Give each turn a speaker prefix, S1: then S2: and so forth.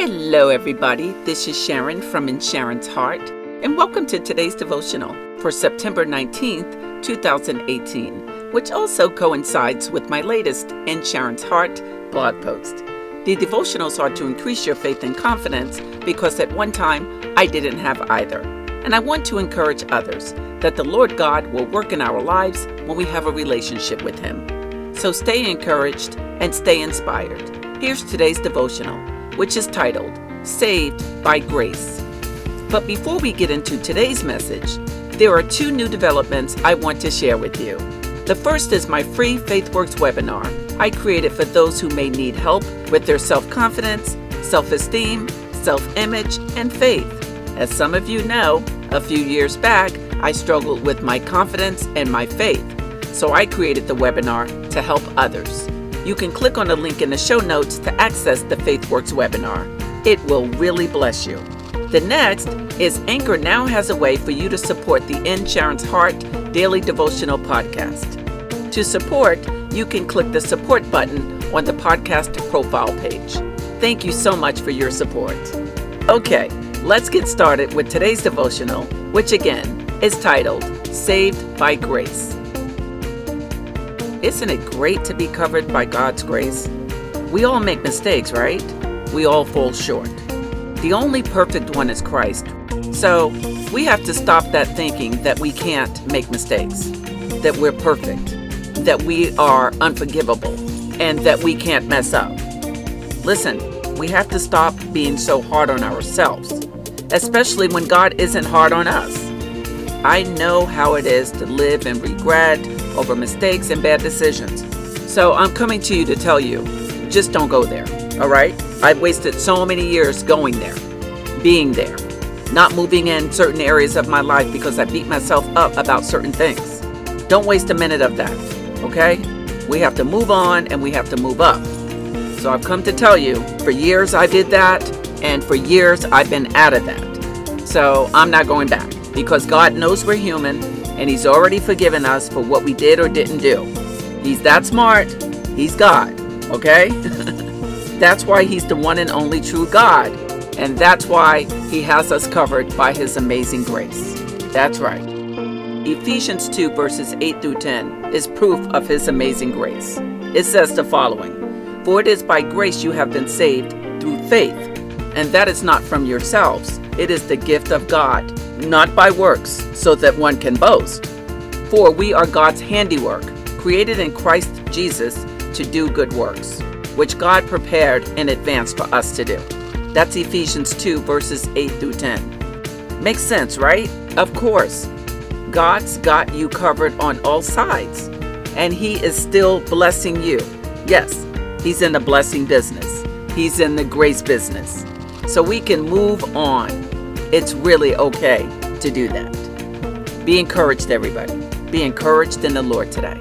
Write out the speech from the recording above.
S1: Hello, everybody. This is Sharon from In Sharon's Heart, and welcome to today's devotional for September 19th, 2018, which also coincides with my latest In Sharon's Heart blog post. The devotionals are to increase your faith and confidence because at one time I didn't have either. And I want to encourage others that the Lord God will work in our lives when we have a relationship with Him. So stay encouraged and stay inspired. Here's today's devotional which is titled Saved by Grace. But before we get into today's message, there are two new developments I want to share with you. The first is my free FaithWorks webinar I created for those who may need help with their self confidence, self esteem, self image, and faith. As some of you know, a few years back, I struggled with my confidence and my faith, so I created the webinar to help others. You can click on the link in the show notes to access the FaithWorks webinar. It will really bless you. The next is Anchor now has a way for you to support the In Sharon's Heart Daily Devotional Podcast. To support, you can click the support button on the podcast profile page. Thank you so much for your support. Okay, let's get started with today's devotional, which again is titled Saved by Grace. Isn't it great to be covered by God's grace? We all make mistakes, right? We all fall short. The only perfect one is Christ. So we have to stop that thinking that we can't make mistakes, that we're perfect, that we are unforgivable, and that we can't mess up. Listen, we have to stop being so hard on ourselves, especially when God isn't hard on us. I know how it is to live in regret over mistakes and bad decisions. So I'm coming to you to tell you just don't go there, all right? I've wasted so many years going there, being there, not moving in certain areas of my life because I beat myself up about certain things. Don't waste a minute of that, okay? We have to move on and we have to move up. So I've come to tell you for years I did that, and for years I've been out of that. So I'm not going back because God knows we're human and He's already forgiven us for what we did or didn't do. He's that smart. He's God, okay? that's why He's the one and only true God. And that's why He has us covered by His amazing grace. That's right. Ephesians 2, verses 8 through 10 is proof of His amazing grace. It says the following For it is by grace you have been saved through faith, and that is not from yourselves, it is the gift of God not by works, so that one can boast. For we are God's handiwork, created in Christ Jesus to do good works, which God prepared in advance for us to do. That's Ephesians 2, verses 8 through 10. Makes sense, right? Of course. God's got you covered on all sides, and He is still blessing you. Yes, He's in the blessing business, He's in the grace business. So we can move on it's really okay to do that. Be encouraged, everybody. Be encouraged in the Lord today.